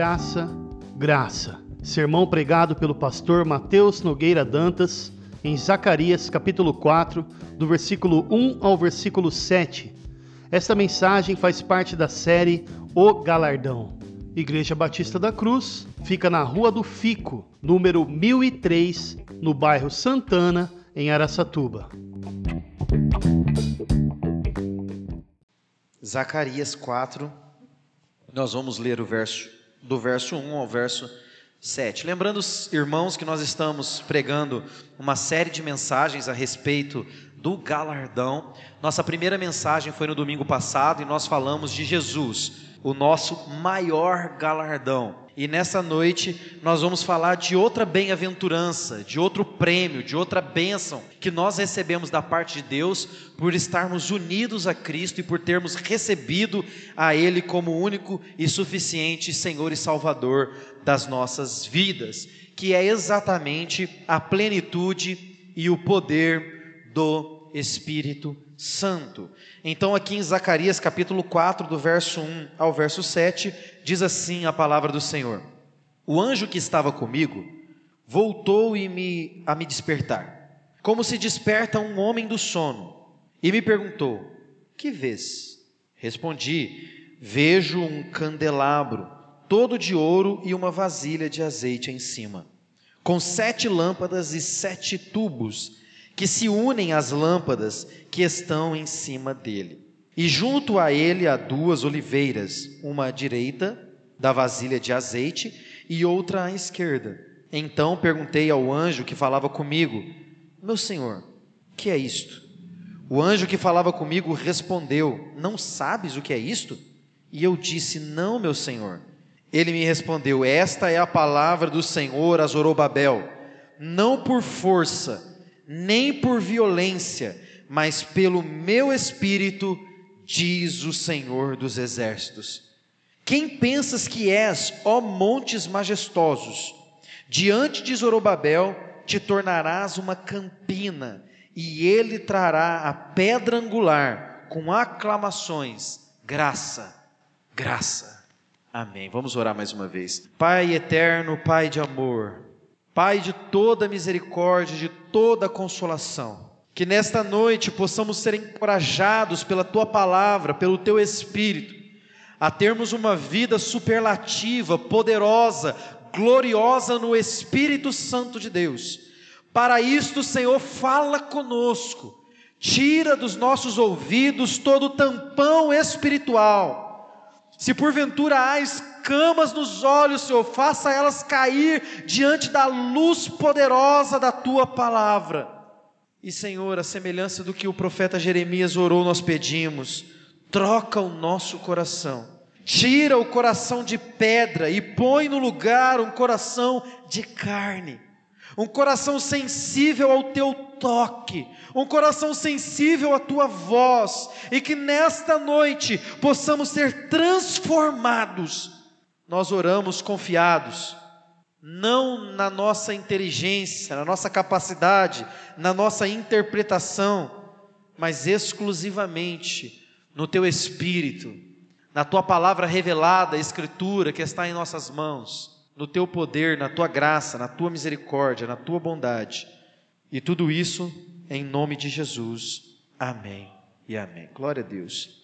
Graça, graça. Sermão pregado pelo pastor Mateus Nogueira Dantas em Zacarias capítulo 4, do versículo 1 ao versículo 7. Esta mensagem faz parte da série O Galardão. Igreja Batista da Cruz fica na Rua do Fico, número 1003, no bairro Santana, em Araçatuba. Zacarias 4, nós vamos ler o verso do verso 1 ao verso 7. Lembrando, irmãos, que nós estamos pregando uma série de mensagens a respeito do galardão. Nossa primeira mensagem foi no domingo passado e nós falamos de Jesus, o nosso maior galardão. E nessa noite nós vamos falar de outra bem-aventurança, de outro prêmio, de outra bênção que nós recebemos da parte de Deus por estarmos unidos a Cristo e por termos recebido a Ele como único e suficiente Senhor e Salvador das nossas vidas, que é exatamente a plenitude e o poder do Espírito Santo. Então, aqui em Zacarias capítulo 4, do verso 1 ao verso 7, diz assim a palavra do Senhor: O anjo que estava comigo voltou e me, a me despertar, como se desperta um homem do sono, e me perguntou: Que vês? Respondi: Vejo um candelabro, todo de ouro e uma vasilha de azeite em cima, com sete lâmpadas e sete tubos que se unem às lâmpadas que estão em cima dele. E junto a ele há duas oliveiras, uma à direita da vasilha de azeite e outra à esquerda. Então perguntei ao anjo que falava comigo: Meu senhor, que é isto? O anjo que falava comigo respondeu: Não sabes o que é isto? E eu disse: Não, meu senhor. Ele me respondeu: Esta é a palavra do Senhor a Zorobabel. Não por força, nem por violência, mas pelo meu espírito, diz o Senhor dos exércitos. Quem pensas que és, ó montes majestosos? Diante de Zorobabel te tornarás uma campina, e ele trará a pedra angular com aclamações, graça, graça. Amém. Vamos orar mais uma vez. Pai eterno, Pai de amor, Pai de toda misericórdia, de toda consolação, que nesta noite possamos ser encorajados pela tua palavra, pelo teu espírito, a termos uma vida superlativa, poderosa, gloriosa no Espírito Santo de Deus. Para isto, Senhor, fala conosco, tira dos nossos ouvidos todo tampão espiritual. Se porventura há escamas nos olhos, Senhor, faça elas cair diante da luz poderosa da tua palavra. E, Senhor, a semelhança do que o profeta Jeremias orou, nós pedimos, troca o nosso coração. Tira o coração de pedra e põe no lugar um coração de carne um coração sensível ao teu toque, um coração sensível à tua voz, e que nesta noite possamos ser transformados nós oramos confiados, não na nossa inteligência, na nossa capacidade, na nossa interpretação, mas exclusivamente no Teu Espírito, na Tua palavra revelada, a Escritura que está em nossas mãos, no Teu poder, na Tua graça, na Tua misericórdia, na Tua bondade. E tudo isso em nome de Jesus. Amém e amém. Glória a Deus.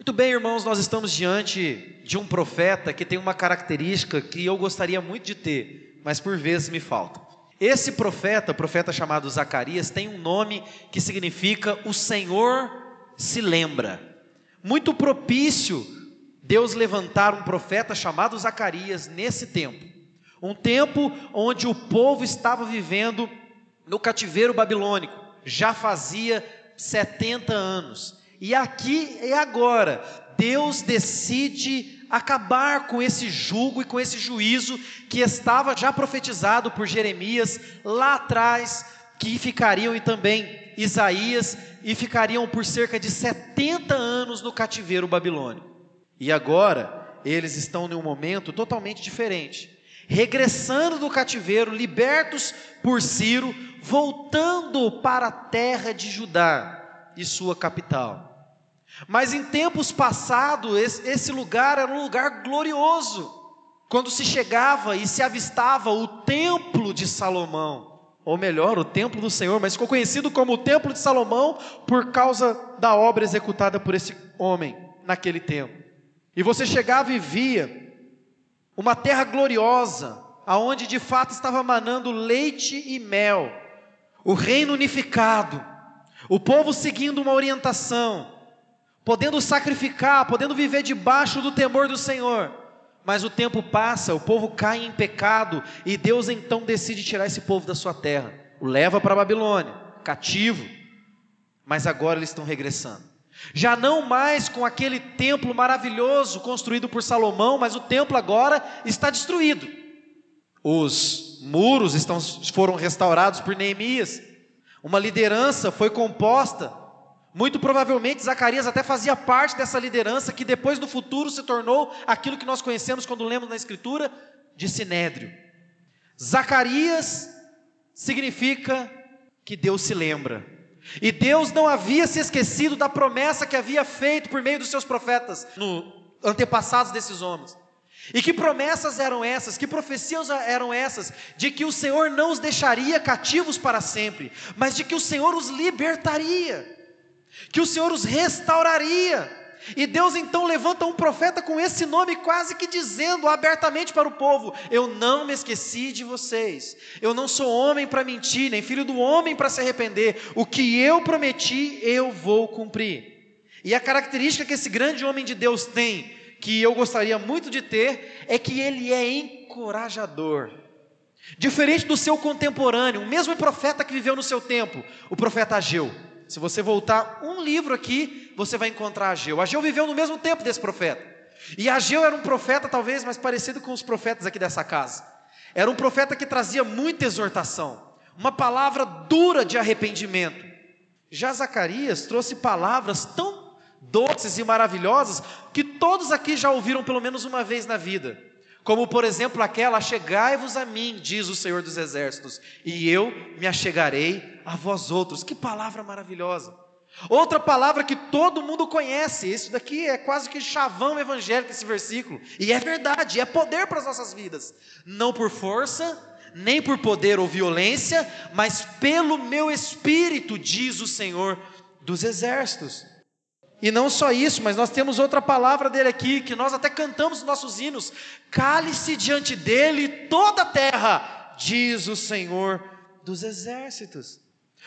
Muito bem, irmãos, nós estamos diante de um profeta que tem uma característica que eu gostaria muito de ter, mas por vezes me falta. Esse profeta, profeta chamado Zacarias, tem um nome que significa o Senhor se lembra. Muito propício Deus levantar um profeta chamado Zacarias nesse tempo. Um tempo onde o povo estava vivendo no cativeiro babilônico, já fazia 70 anos. E aqui e agora, Deus decide acabar com esse julgo e com esse juízo que estava já profetizado por Jeremias lá atrás, que ficariam e também Isaías e ficariam por cerca de 70 anos no cativeiro babilônico. E agora eles estão em um momento totalmente diferente, regressando do cativeiro, libertos por Ciro, voltando para a terra de Judá e sua capital. Mas em tempos passados, esse lugar era um lugar glorioso. quando se chegava e se avistava o templo de Salomão, ou melhor, o templo do Senhor, mas ficou conhecido como o templo de Salomão por causa da obra executada por esse homem naquele tempo. E você chegava e via uma terra gloriosa, aonde de fato estava manando leite e mel, o reino unificado, o povo seguindo uma orientação, podendo sacrificar, podendo viver debaixo do temor do Senhor. Mas o tempo passa, o povo cai em pecado e Deus então decide tirar esse povo da sua terra, o leva para a Babilônia, cativo. Mas agora eles estão regressando. Já não mais com aquele templo maravilhoso construído por Salomão, mas o templo agora está destruído. Os muros estão, foram restaurados por Neemias. Uma liderança foi composta. Muito provavelmente Zacarias até fazia parte dessa liderança que depois no futuro se tornou aquilo que nós conhecemos quando lemos na Escritura de Sinédrio. Zacarias significa que Deus se lembra. E Deus não havia se esquecido da promessa que havia feito por meio dos seus profetas, no antepassados desses homens. E que promessas eram essas? Que profecias eram essas? De que o Senhor não os deixaria cativos para sempre, mas de que o Senhor os libertaria, que o Senhor os restauraria. E Deus então levanta um profeta com esse nome, quase que dizendo abertamente para o povo: Eu não me esqueci de vocês, eu não sou homem para mentir, nem filho do homem para se arrepender, o que eu prometi, eu vou cumprir. E a característica que esse grande homem de Deus tem, que eu gostaria muito de ter é que ele é encorajador. Diferente do seu contemporâneo, o mesmo profeta que viveu no seu tempo, o profeta Ageu. Se você voltar um livro aqui, você vai encontrar Ageu. Ageu viveu no mesmo tempo desse profeta. E Ageu era um profeta talvez mais parecido com os profetas aqui dessa casa. Era um profeta que trazia muita exortação, uma palavra dura de arrependimento. Já Zacarias trouxe palavras tão doces e maravilhosas que todos aqui já ouviram pelo menos uma vez na vida. Como, por exemplo, aquela: Chegai-vos a mim, diz o Senhor dos Exércitos, e eu me achegarei a vós outros. Que palavra maravilhosa! Outra palavra que todo mundo conhece, isso daqui é quase que chavão evangélico, esse versículo, e é verdade, é poder para as nossas vidas, não por força, nem por poder ou violência, mas pelo meu espírito, diz o Senhor dos Exércitos. E não só isso, mas nós temos outra palavra dele aqui, que nós até cantamos nos nossos hinos: cale-se diante dele toda a terra, diz o Senhor dos exércitos.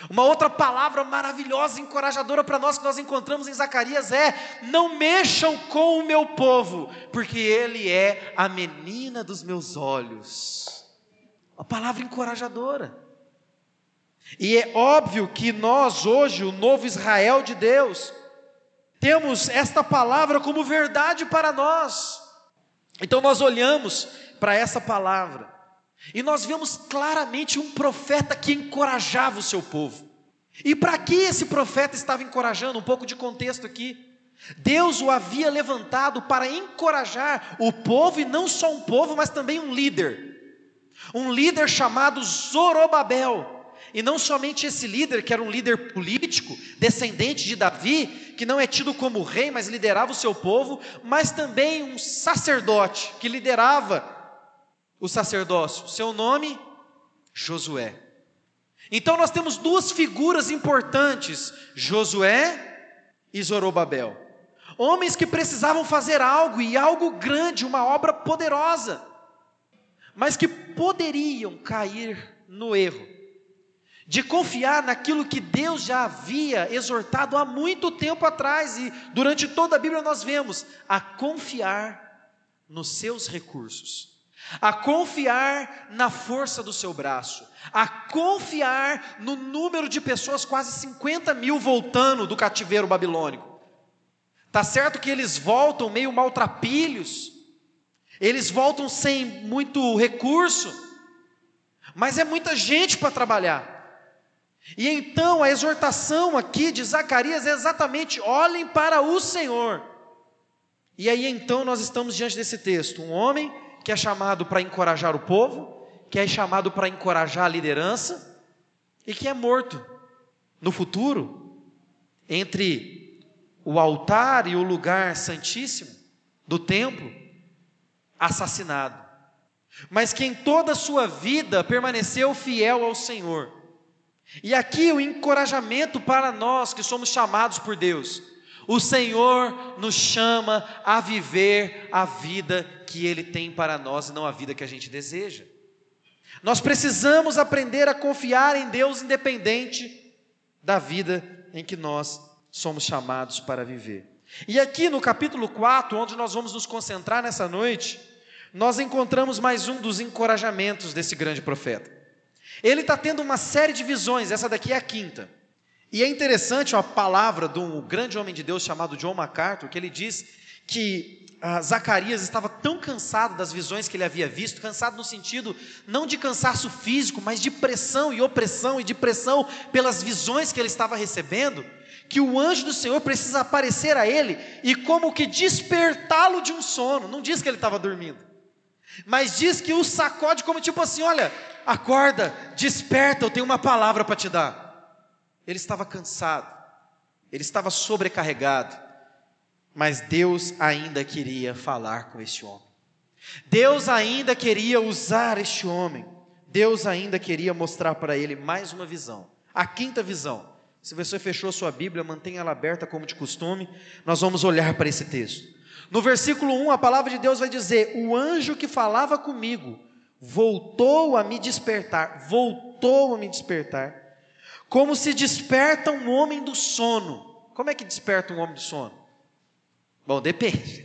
Uma outra palavra maravilhosa, encorajadora para nós que nós encontramos em Zacarias é: não mexam com o meu povo, porque ele é a menina dos meus olhos. Uma palavra encorajadora. E é óbvio que nós, hoje, o novo Israel de Deus, temos esta palavra como verdade para nós. Então nós olhamos para essa palavra e nós vemos claramente um profeta que encorajava o seu povo. E para que esse profeta estava encorajando? Um pouco de contexto aqui. Deus o havia levantado para encorajar o povo, e não só um povo, mas também um líder. Um líder chamado Zorobabel. E não somente esse líder, que era um líder político, descendente de Davi, que não é tido como rei, mas liderava o seu povo, mas também um sacerdote que liderava o sacerdócio. Seu nome, Josué. Então nós temos duas figuras importantes, Josué e Zorobabel. Homens que precisavam fazer algo e algo grande, uma obra poderosa, mas que poderiam cair no erro de confiar naquilo que Deus já havia exortado há muito tempo atrás, e durante toda a Bíblia nós vemos a confiar nos seus recursos, a confiar na força do seu braço, a confiar no número de pessoas, quase 50 mil voltando do cativeiro babilônico. Tá certo que eles voltam meio maltrapilhos, eles voltam sem muito recurso, mas é muita gente para trabalhar. E então a exortação aqui de Zacarias é exatamente: olhem para o Senhor. E aí então nós estamos diante desse texto: um homem que é chamado para encorajar o povo, que é chamado para encorajar a liderança, e que é morto no futuro, entre o altar e o lugar santíssimo do templo, assassinado. mas que em toda a sua vida permaneceu fiel ao Senhor. E aqui o encorajamento para nós que somos chamados por Deus. O Senhor nos chama a viver a vida que Ele tem para nós e não a vida que a gente deseja. Nós precisamos aprender a confiar em Deus independente da vida em que nós somos chamados para viver. E aqui no capítulo 4, onde nós vamos nos concentrar nessa noite, nós encontramos mais um dos encorajamentos desse grande profeta. Ele está tendo uma série de visões, essa daqui é a quinta. E é interessante uma palavra de um grande homem de Deus chamado John MacArthur, que ele diz que ah, Zacarias estava tão cansado das visões que ele havia visto, cansado no sentido não de cansaço físico, mas de pressão e opressão e de pressão pelas visões que ele estava recebendo, que o anjo do Senhor precisa aparecer a ele e como que despertá-lo de um sono. Não diz que ele estava dormindo. Mas diz que o sacode como tipo assim: olha, acorda, desperta, eu tenho uma palavra para te dar. Ele estava cansado, ele estava sobrecarregado, mas Deus ainda queria falar com este homem. Deus ainda queria usar este homem. Deus ainda queria mostrar para ele mais uma visão. A quinta visão. Se você fechou sua Bíblia, mantenha ela aberta como de costume. Nós vamos olhar para esse texto. No versículo 1, a palavra de Deus vai dizer: O anjo que falava comigo voltou a me despertar, voltou a me despertar, como se desperta um homem do sono. Como é que desperta um homem do sono? Bom, depende.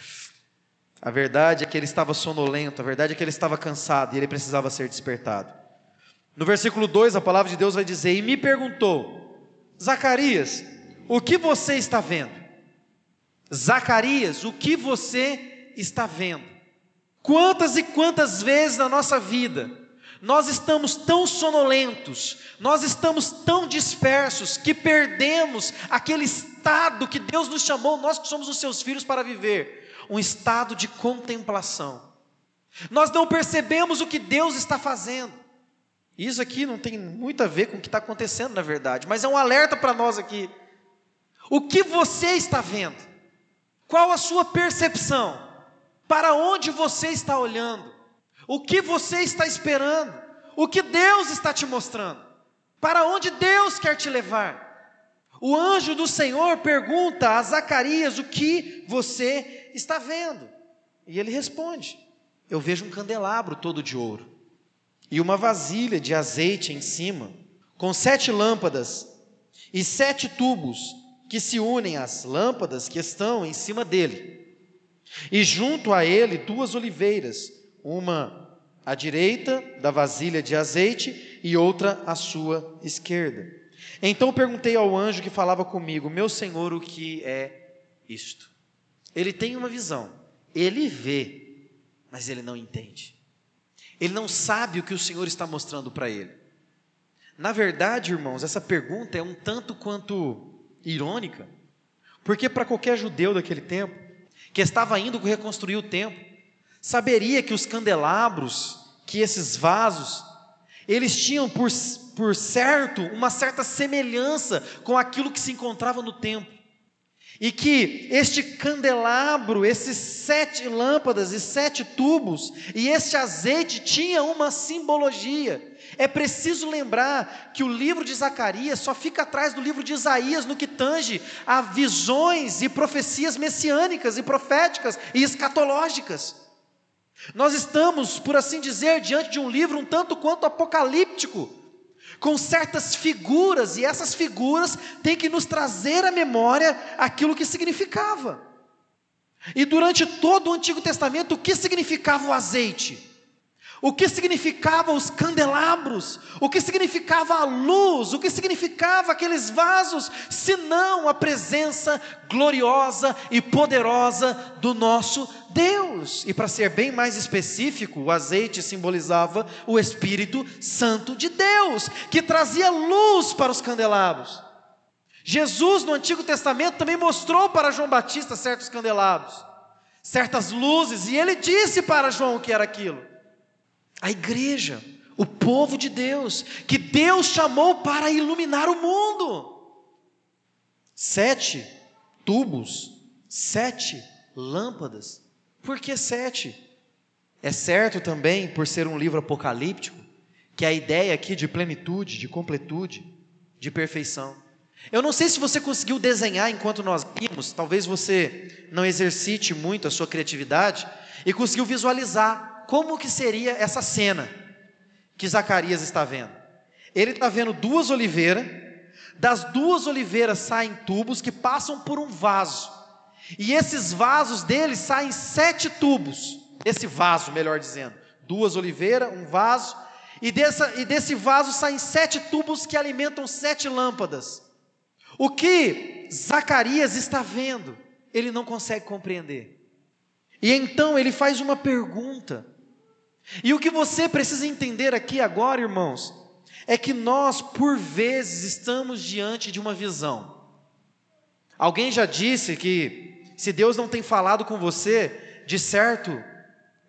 a verdade é que ele estava sonolento, a verdade é que ele estava cansado e ele precisava ser despertado. No versículo 2, a palavra de Deus vai dizer: E me perguntou, Zacarias, o que você está vendo? Zacarias, o que você está vendo? Quantas e quantas vezes na nossa vida nós estamos tão sonolentos, nós estamos tão dispersos que perdemos aquele estado que Deus nos chamou, nós que somos os seus filhos, para viver um estado de contemplação. Nós não percebemos o que Deus está fazendo. Isso aqui não tem muito a ver com o que está acontecendo, na verdade, mas é um alerta para nós aqui. O que você está vendo? Qual a sua percepção? Para onde você está olhando? O que você está esperando? O que Deus está te mostrando? Para onde Deus quer te levar? O anjo do Senhor pergunta a Zacarias o que você está vendo. E ele responde: Eu vejo um candelabro todo de ouro e uma vasilha de azeite em cima, com sete lâmpadas e sete tubos que se unem às lâmpadas que estão em cima dele. E junto a ele duas oliveiras, uma à direita da vasilha de azeite e outra à sua esquerda. Então perguntei ao anjo que falava comigo: Meu senhor, o que é isto? Ele tem uma visão, ele vê, mas ele não entende. Ele não sabe o que o Senhor está mostrando para ele. Na verdade, irmãos, essa pergunta é um tanto quanto irônica, porque para qualquer judeu daquele tempo, que estava indo reconstruir o templo, saberia que os candelabros, que esses vasos, eles tinham por, por certo uma certa semelhança com aquilo que se encontrava no templo. E que este candelabro, esses sete lâmpadas e sete tubos, e este azeite tinha uma simbologia. É preciso lembrar que o livro de Zacarias só fica atrás do livro de Isaías no que tange a visões e profecias messiânicas e proféticas e escatológicas. Nós estamos, por assim dizer, diante de um livro um tanto quanto apocalíptico com certas figuras, e essas figuras têm que nos trazer à memória aquilo que significava. E durante todo o Antigo Testamento, o que significava o azeite? O que significava os candelabros? O que significava a luz? O que significava aqueles vasos? Senão a presença gloriosa e poderosa do nosso Deus. E para ser bem mais específico, o azeite simbolizava o Espírito Santo de Deus, que trazia luz para os candelabros. Jesus no Antigo Testamento também mostrou para João Batista certos candelabros, certas luzes, e ele disse para João o que era aquilo. A igreja, o povo de Deus, que Deus chamou para iluminar o mundo. Sete tubos, sete lâmpadas. Por que sete? É certo também, por ser um livro apocalíptico, que a ideia aqui de plenitude, de completude, de perfeição. Eu não sei se você conseguiu desenhar enquanto nós vimos, talvez você não exercite muito a sua criatividade e conseguiu visualizar como que seria essa cena que Zacarias está vendo. Ele está vendo duas oliveiras, das duas oliveiras saem tubos que passam por um vaso. E esses vasos deles saem sete tubos, esse vaso, melhor dizendo, duas oliveiras, um vaso, e, dessa, e desse vaso saem sete tubos que alimentam sete lâmpadas. O que Zacarias está vendo, ele não consegue compreender. E então ele faz uma pergunta. E o que você precisa entender aqui agora, irmãos, é que nós, por vezes, estamos diante de uma visão. Alguém já disse que se Deus não tem falado com você, de certo,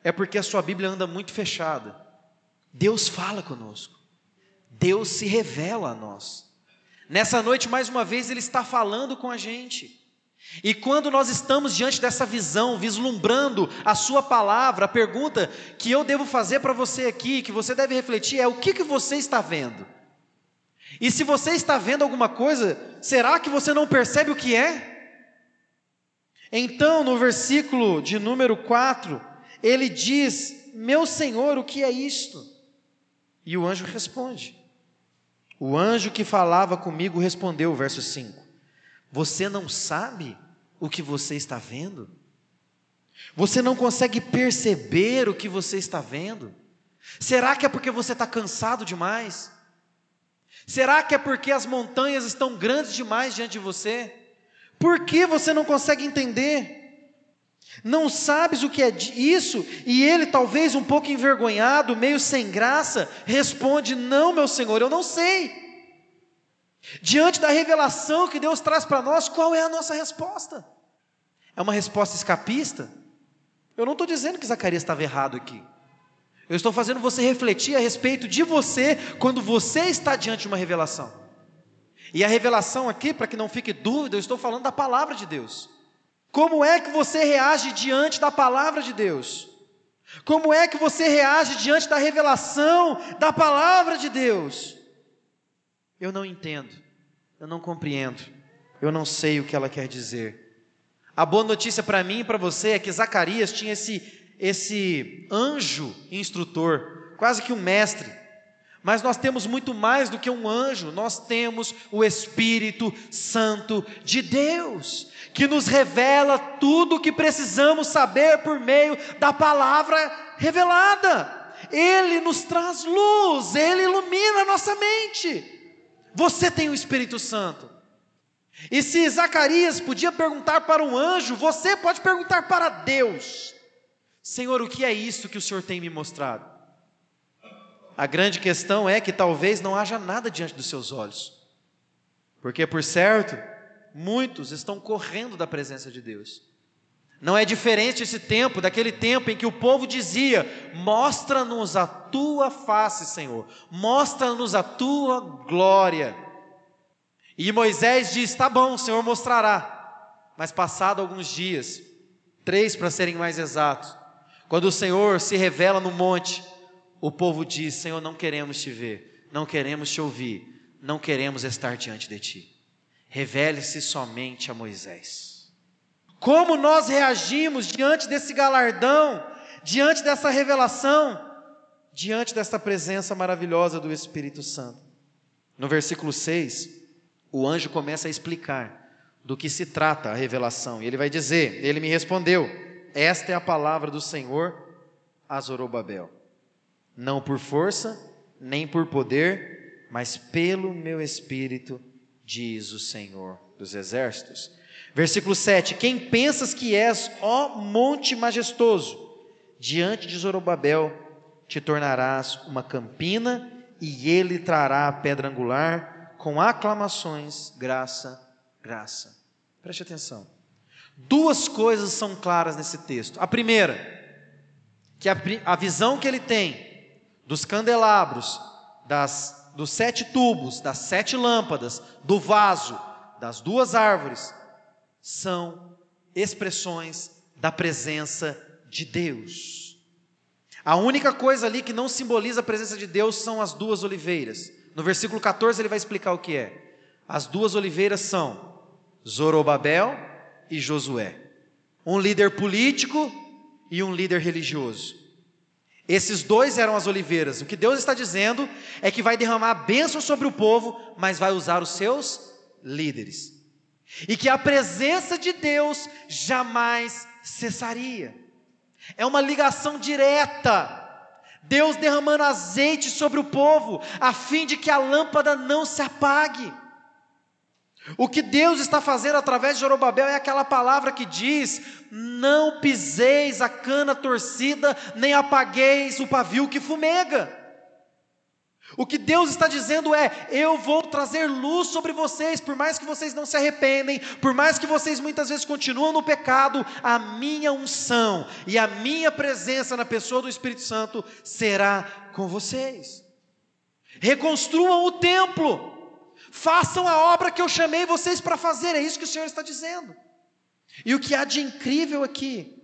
é porque a sua Bíblia anda muito fechada. Deus fala conosco. Deus se revela a nós. Nessa noite, mais uma vez, Ele está falando com a gente. E quando nós estamos diante dessa visão, vislumbrando a Sua palavra, a pergunta que eu devo fazer para você aqui, que você deve refletir, é: o que, que você está vendo? E se você está vendo alguma coisa, será que você não percebe o que é? Então, no versículo de número 4, ele diz: Meu Senhor, o que é isto? E o anjo responde. O anjo que falava comigo respondeu, verso 5: Você não sabe o que você está vendo? Você não consegue perceber o que você está vendo? Será que é porque você está cansado demais? Será que é porque as montanhas estão grandes demais diante de você? Por que você não consegue entender? Não sabes o que é isso? E ele, talvez um pouco envergonhado, meio sem graça, responde: Não, meu senhor, eu não sei. Diante da revelação que Deus traz para nós, qual é a nossa resposta? É uma resposta escapista? Eu não estou dizendo que Zacarias estava errado aqui. Eu estou fazendo você refletir a respeito de você quando você está diante de uma revelação. E a revelação aqui, para que não fique dúvida, eu estou falando da palavra de Deus. Como é que você reage diante da palavra de Deus? Como é que você reage diante da revelação da palavra de Deus? Eu não entendo, eu não compreendo, eu não sei o que ela quer dizer. A boa notícia para mim e para você é que Zacarias tinha esse, esse anjo instrutor, quase que um mestre. Mas nós temos muito mais do que um anjo, nós temos o Espírito Santo de Deus que nos revela tudo o que precisamos saber por meio da palavra revelada. Ele nos traz luz, ele ilumina a nossa mente. Você tem o Espírito Santo. E se Zacarias podia perguntar para um anjo, você pode perguntar para Deus: Senhor, o que é isso que o Senhor tem me mostrado? A grande questão é que talvez não haja nada diante dos seus olhos, porque por certo, muitos estão correndo da presença de Deus. Não é diferente esse tempo daquele tempo em que o povo dizia: Mostra-nos a tua face, Senhor, mostra-nos a tua glória. E Moisés diz: Tá bom, o Senhor mostrará. Mas passado alguns dias, três para serem mais exatos, quando o Senhor se revela no monte, o povo diz: Senhor, não queremos te ver, não queremos te ouvir, não queremos estar diante de ti revele-se somente a Moisés. Como nós reagimos diante desse galardão, diante dessa revelação, diante dessa presença maravilhosa do Espírito Santo? No versículo 6, o anjo começa a explicar do que se trata a revelação, e ele vai dizer: Ele me respondeu, esta é a palavra do Senhor a Zorobabel, não por força, nem por poder, mas pelo meu espírito diz o Senhor dos exércitos. Versículo 7: Quem pensas que és, ó monte majestoso, diante de Zorobabel te tornarás uma campina, e ele trará a pedra angular com aclamações, graça, graça. Preste atenção. Duas coisas são claras nesse texto. A primeira, que a, a visão que ele tem dos candelabros, das dos sete tubos, das sete lâmpadas, do vaso, das duas árvores, são expressões da presença de Deus. A única coisa ali que não simboliza a presença de Deus são as duas oliveiras. No versículo 14 ele vai explicar o que é. As duas oliveiras são Zorobabel e Josué. Um líder político e um líder religioso. Esses dois eram as oliveiras. O que Deus está dizendo é que vai derramar bênção sobre o povo, mas vai usar os seus líderes. E que a presença de Deus jamais cessaria. É uma ligação direta. Deus derramando azeite sobre o povo, a fim de que a lâmpada não se apague. O que Deus está fazendo através de Jorobabel é aquela palavra que diz: Não piseis a cana torcida, nem apagueis o pavio que fumega. O que Deus está dizendo é: eu vou trazer luz sobre vocês, por mais que vocês não se arrependem, por mais que vocês muitas vezes continuam no pecado, a minha unção e a minha presença na pessoa do Espírito Santo será com vocês. Reconstruam o templo, façam a obra que eu chamei vocês para fazer, é isso que o Senhor está dizendo. E o que há de incrível aqui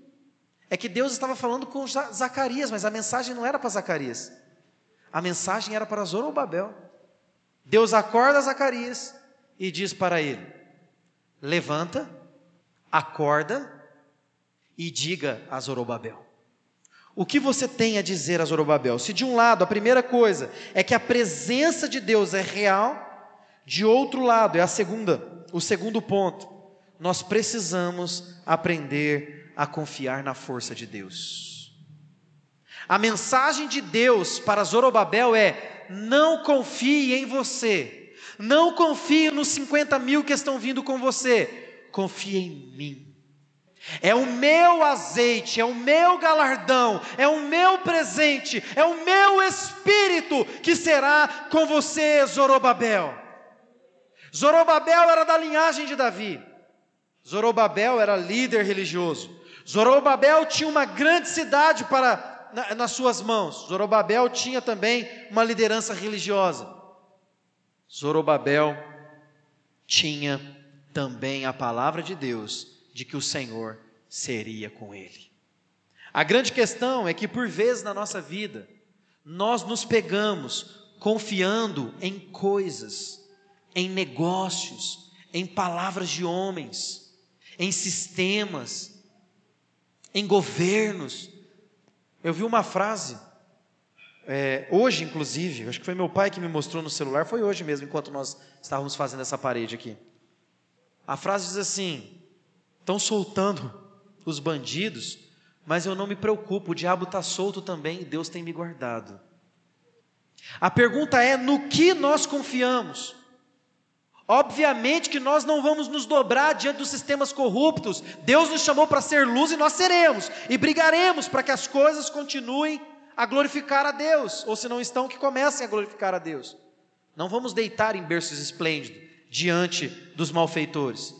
é que Deus estava falando com Zacarias, mas a mensagem não era para Zacarias. A mensagem era para Zorobabel. Deus acorda Zacarias e diz para ele: Levanta, acorda e diga a Zorobabel. O que você tem a dizer a Zorobabel? Se de um lado a primeira coisa é que a presença de Deus é real, de outro lado é a segunda, o segundo ponto. Nós precisamos aprender a confiar na força de Deus. A mensagem de Deus para Zorobabel é: não confie em você, não confie nos 50 mil que estão vindo com você, confie em mim. É o meu azeite, é o meu galardão, é o meu presente, é o meu espírito que será com você, Zorobabel. Zorobabel era da linhagem de Davi. Zorobabel era líder religioso. Zorobabel tinha uma grande cidade para na, nas suas mãos. Zorobabel tinha também uma liderança religiosa. Zorobabel tinha também a palavra de Deus de que o Senhor seria com ele. A grande questão é que, por vezes na nossa vida, nós nos pegamos confiando em coisas, em negócios, em palavras de homens, em sistemas, em governos, eu vi uma frase, é, hoje inclusive, acho que foi meu pai que me mostrou no celular, foi hoje mesmo, enquanto nós estávamos fazendo essa parede aqui. A frase diz assim: estão soltando os bandidos, mas eu não me preocupo, o diabo está solto também e Deus tem me guardado. A pergunta é: no que nós confiamos? Obviamente que nós não vamos nos dobrar diante dos sistemas corruptos. Deus nos chamou para ser luz e nós seremos, e brigaremos para que as coisas continuem a glorificar a Deus, ou se não estão, que comecem a glorificar a Deus. Não vamos deitar em berços esplêndidos diante dos malfeitores.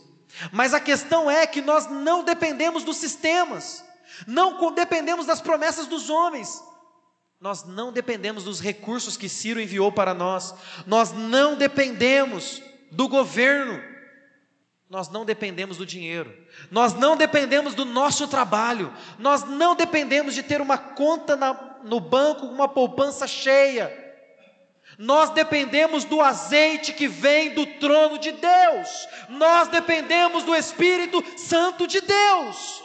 Mas a questão é que nós não dependemos dos sistemas, não dependemos das promessas dos homens, nós não dependemos dos recursos que Ciro enviou para nós, nós não dependemos do governo. Nós não dependemos do dinheiro, nós não dependemos do nosso trabalho, nós não dependemos de ter uma conta na, no banco, uma poupança cheia. Nós dependemos do azeite que vem do trono de Deus, nós dependemos do Espírito Santo de Deus,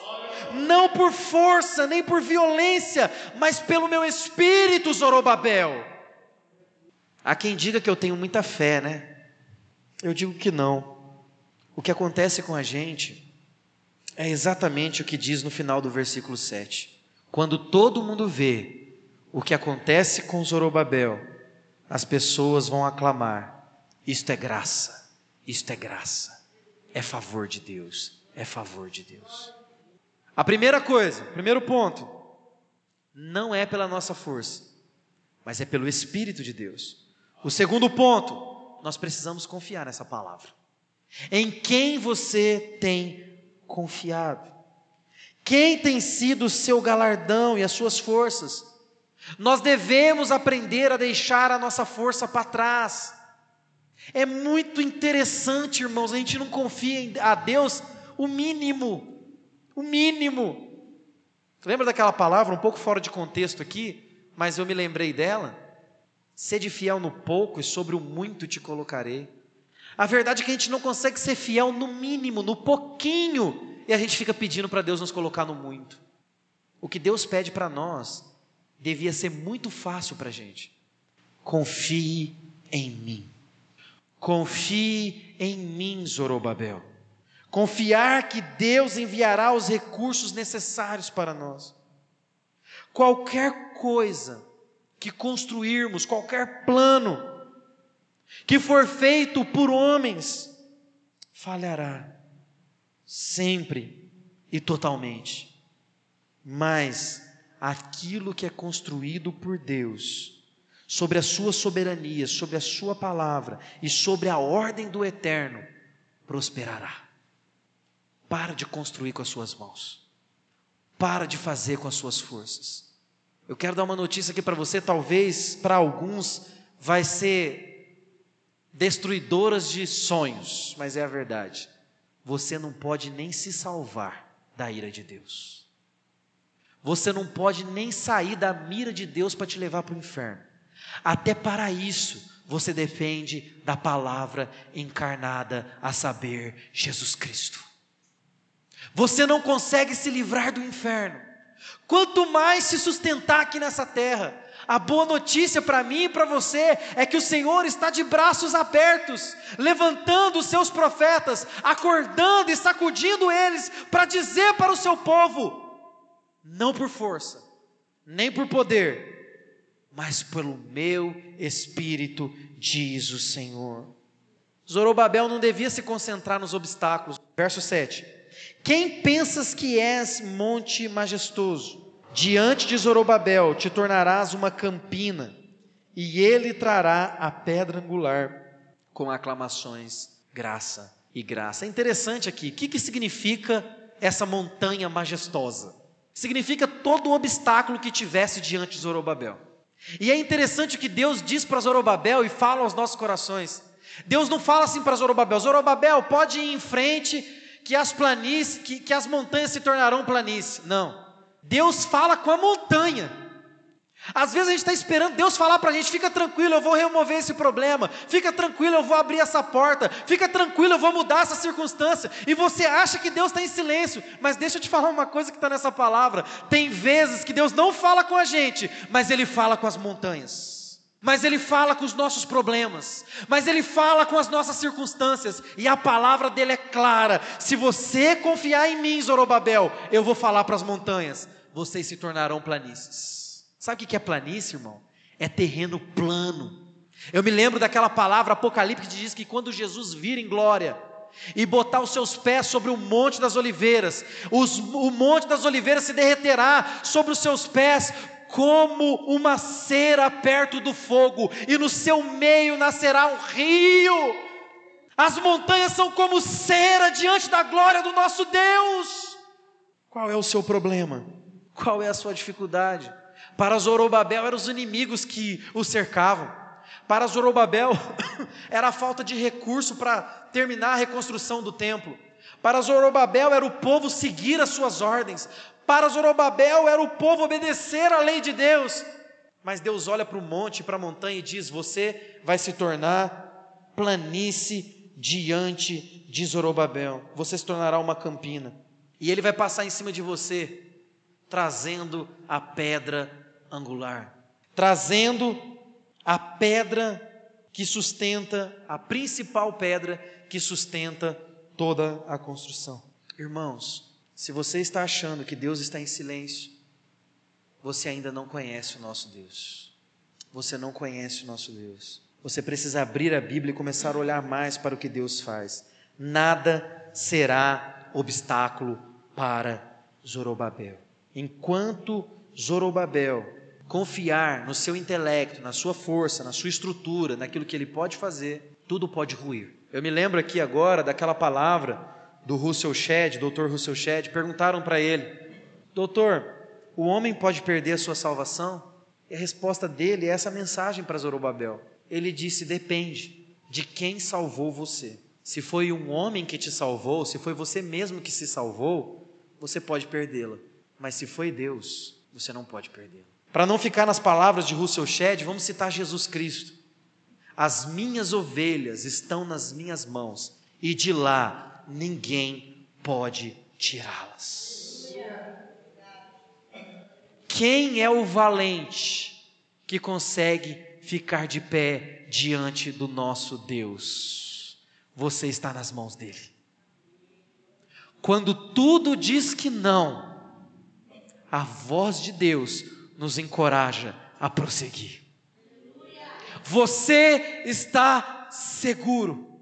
não por força, nem por violência, mas pelo meu espírito, Zorobabel. Há quem diga que eu tenho muita fé, né? Eu digo que não. O que acontece com a gente é exatamente o que diz no final do versículo 7. Quando todo mundo vê o que acontece com Zorobabel, as pessoas vão aclamar: isto é graça, isto é graça, é favor de Deus, é favor de Deus. A primeira coisa, primeiro ponto, não é pela nossa força, mas é pelo Espírito de Deus. O segundo ponto, nós precisamos confiar nessa palavra. Em quem você tem confiado? Quem tem sido o seu galardão e as suas forças? Nós devemos aprender a deixar a nossa força para trás. É muito interessante, irmãos, a gente não confia a Deus o mínimo, o mínimo. Lembra daquela palavra, um pouco fora de contexto aqui, mas eu me lembrei dela? Sede fiel no pouco e sobre o muito te colocarei. A verdade é que a gente não consegue ser fiel no mínimo, no pouquinho, e a gente fica pedindo para Deus nos colocar no muito. O que Deus pede para nós devia ser muito fácil para a gente. Confie em mim. Confie em mim, Zorobabel. Confiar que Deus enviará os recursos necessários para nós. Qualquer coisa que construirmos, qualquer plano que for feito por homens, falhará sempre e totalmente. Mas aquilo que é construído por Deus, sobre a sua soberania, sobre a sua palavra e sobre a ordem do eterno, prosperará. Para de construir com as suas mãos. Para de fazer com as suas forças. Eu quero dar uma notícia aqui para você, talvez para alguns vai ser destruidoras de sonhos, mas é a verdade. Você não pode nem se salvar da ira de Deus. Você não pode nem sair da mira de Deus para te levar para o inferno. Até para isso, você depende da palavra encarnada, a saber, Jesus Cristo. Você não consegue se livrar do inferno. Quanto mais se sustentar aqui nessa terra, a boa notícia para mim e para você é que o Senhor está de braços abertos, levantando os seus profetas, acordando e sacudindo eles para dizer para o seu povo: não por força, nem por poder, mas pelo meu espírito, diz o Senhor. Zorobabel não devia se concentrar nos obstáculos. Verso 7. Quem pensas que és, monte majestoso? Diante de Zorobabel te tornarás uma campina, e ele trará a pedra angular com aclamações, graça e graça. É interessante aqui, o que, que significa essa montanha majestosa? Significa todo o obstáculo que tivesse diante de Zorobabel. E é interessante o que Deus diz para Zorobabel e fala aos nossos corações. Deus não fala assim para Zorobabel: Zorobabel, pode ir em frente, que as planícies, que, que as montanhas se tornarão planície. Não. Deus fala com a montanha. Às vezes a gente está esperando Deus falar para a gente: fica tranquilo, eu vou remover esse problema, fica tranquilo, eu vou abrir essa porta, fica tranquilo, eu vou mudar essa circunstância. E você acha que Deus está em silêncio, mas deixa eu te falar uma coisa que está nessa palavra: tem vezes que Deus não fala com a gente, mas Ele fala com as montanhas mas Ele fala com os nossos problemas, mas Ele fala com as nossas circunstâncias, e a palavra dele é clara: se você confiar em mim, Zorobabel, eu vou falar para as montanhas, vocês se tornarão planícies. Sabe o que é planície, irmão? É terreno plano. Eu me lembro daquela palavra apocalíptica que diz que quando Jesus vir em glória, e botar os seus pés sobre o Monte das Oliveiras, os, o Monte das Oliveiras se derreterá sobre os seus pés, como uma cera perto do fogo, e no seu meio nascerá um rio. As montanhas são como cera diante da glória do nosso Deus. Qual é o seu problema? Qual é a sua dificuldade? Para Zorobabel eram os inimigos que o cercavam. Para Zorobabel era a falta de recurso para terminar a reconstrução do templo. Para Zorobabel era o povo seguir as suas ordens. Para Zorobabel era o povo obedecer à lei de Deus. Mas Deus olha para o monte, para a montanha e diz: Você vai se tornar planície diante de Zorobabel. Você se tornará uma campina. E ele vai passar em cima de você, trazendo a pedra angular, trazendo a pedra que sustenta, a principal pedra que sustenta toda a construção. Irmãos, se você está achando que Deus está em silêncio, você ainda não conhece o nosso Deus. Você não conhece o nosso Deus. Você precisa abrir a Bíblia e começar a olhar mais para o que Deus faz. Nada será obstáculo para Zorobabel. Enquanto Zorobabel confiar no seu intelecto, na sua força, na sua estrutura, naquilo que ele pode fazer, tudo pode ruir. Eu me lembro aqui agora daquela palavra do Russell Shedd, doutor Russell Shedd, perguntaram para ele: Doutor, o homem pode perder a sua salvação? E a resposta dele é essa mensagem para Zorobabel. Ele disse: Depende de quem salvou você. Se foi um homem que te salvou, se foi você mesmo que se salvou, você pode perdê-la. Mas se foi Deus, você não pode perder. Para não ficar nas palavras de Russell Shedd, vamos citar Jesus Cristo. As minhas ovelhas estão nas minhas mãos, e de lá ninguém pode tirá-las. Quem é o valente que consegue ficar de pé diante do nosso Deus? Você está nas mãos dele. Quando tudo diz que não, a voz de Deus nos encoraja a prosseguir. Você está seguro,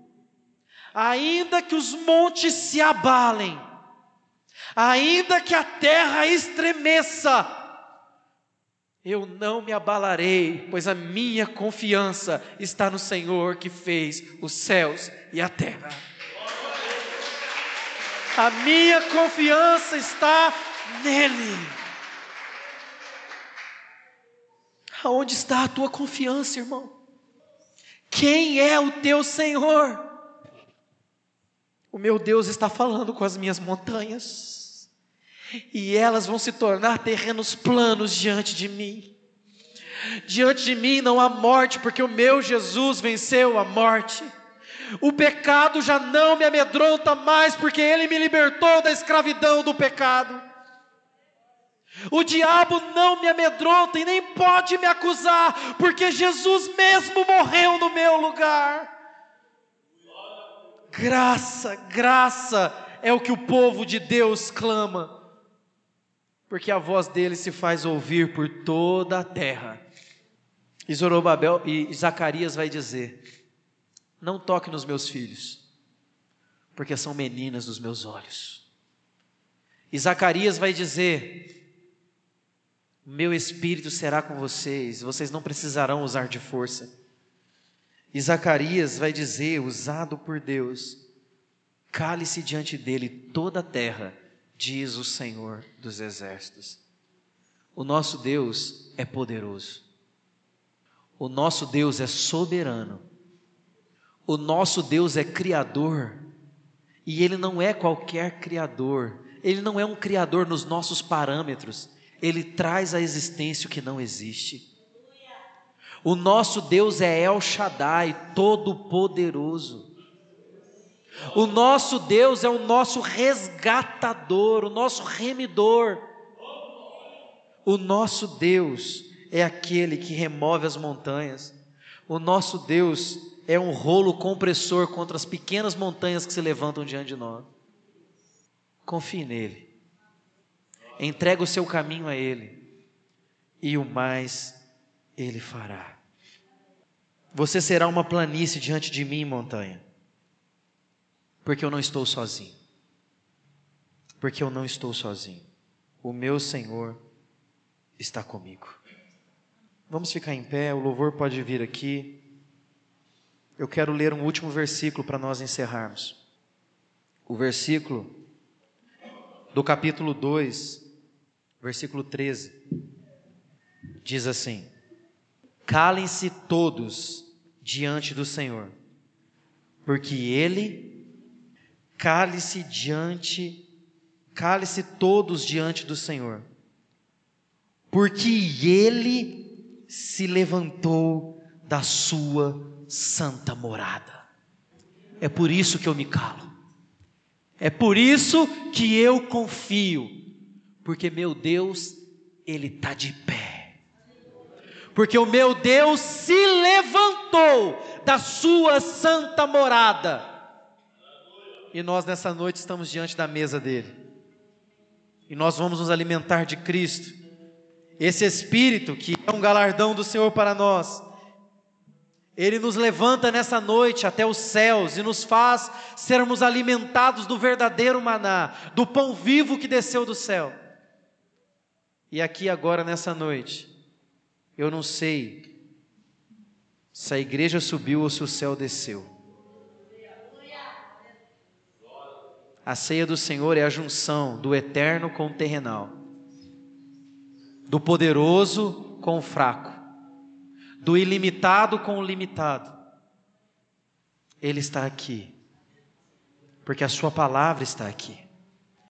ainda que os montes se abalem, ainda que a terra estremeça, eu não me abalarei, pois a minha confiança está no Senhor que fez os céus e a terra. A minha confiança está nele. Aonde está a tua confiança, irmão? Quem é o teu Senhor? O meu Deus está falando com as minhas montanhas, e elas vão se tornar terrenos planos diante de mim. Diante de mim não há morte, porque o meu Jesus venceu a morte. O pecado já não me amedronta mais, porque ele me libertou da escravidão do pecado. O diabo não me amedronta e nem pode me acusar, porque Jesus mesmo morreu no meu lugar. Graça, graça é o que o povo de Deus clama, porque a voz dele se faz ouvir por toda a terra. E Zorobabel e Zacarias vai dizer: Não toque nos meus filhos, porque são meninas dos meus olhos. E Zacarias vai dizer: meu espírito será com vocês, vocês não precisarão usar de força. E Zacarias vai dizer, usado por Deus, cale-se diante dele toda a terra, diz o Senhor dos exércitos. O nosso Deus é poderoso. O nosso Deus é soberano. O nosso Deus é criador. E ele não é qualquer criador. Ele não é um criador nos nossos parâmetros ele traz à existência o que não existe. O nosso Deus é El Shaddai, todo-poderoso. O nosso Deus é o nosso resgatador, o nosso remidor. O nosso Deus é aquele que remove as montanhas. O nosso Deus é um rolo compressor contra as pequenas montanhas que se levantam diante de nós. Confie nele entrega o seu caminho a Ele, e o mais Ele fará. Você será uma planície diante de mim, montanha, porque eu não estou sozinho. Porque eu não estou sozinho. O meu Senhor está comigo. Vamos ficar em pé, o louvor pode vir aqui. Eu quero ler um último versículo para nós encerrarmos. O versículo do capítulo 2, versículo 13, diz assim: Calem-se todos diante do Senhor, porque Ele, cale-se diante, cale-se todos diante do Senhor, porque Ele se levantou da sua santa morada. É por isso que eu me calo. É por isso que eu confio porque meu Deus, Ele está de pé. Porque o meu Deus se levantou da sua santa morada. E nós nessa noite estamos diante da mesa dele. E nós vamos nos alimentar de Cristo. Esse Espírito que é um galardão do Senhor para nós. Ele nos levanta nessa noite até os céus e nos faz sermos alimentados do verdadeiro maná, do pão vivo que desceu do céu. E aqui agora nessa noite, eu não sei se a igreja subiu ou se o céu desceu. A ceia do Senhor é a junção do eterno com o terrenal, do poderoso com o fraco, do ilimitado com o limitado. Ele está aqui, porque a Sua palavra está aqui.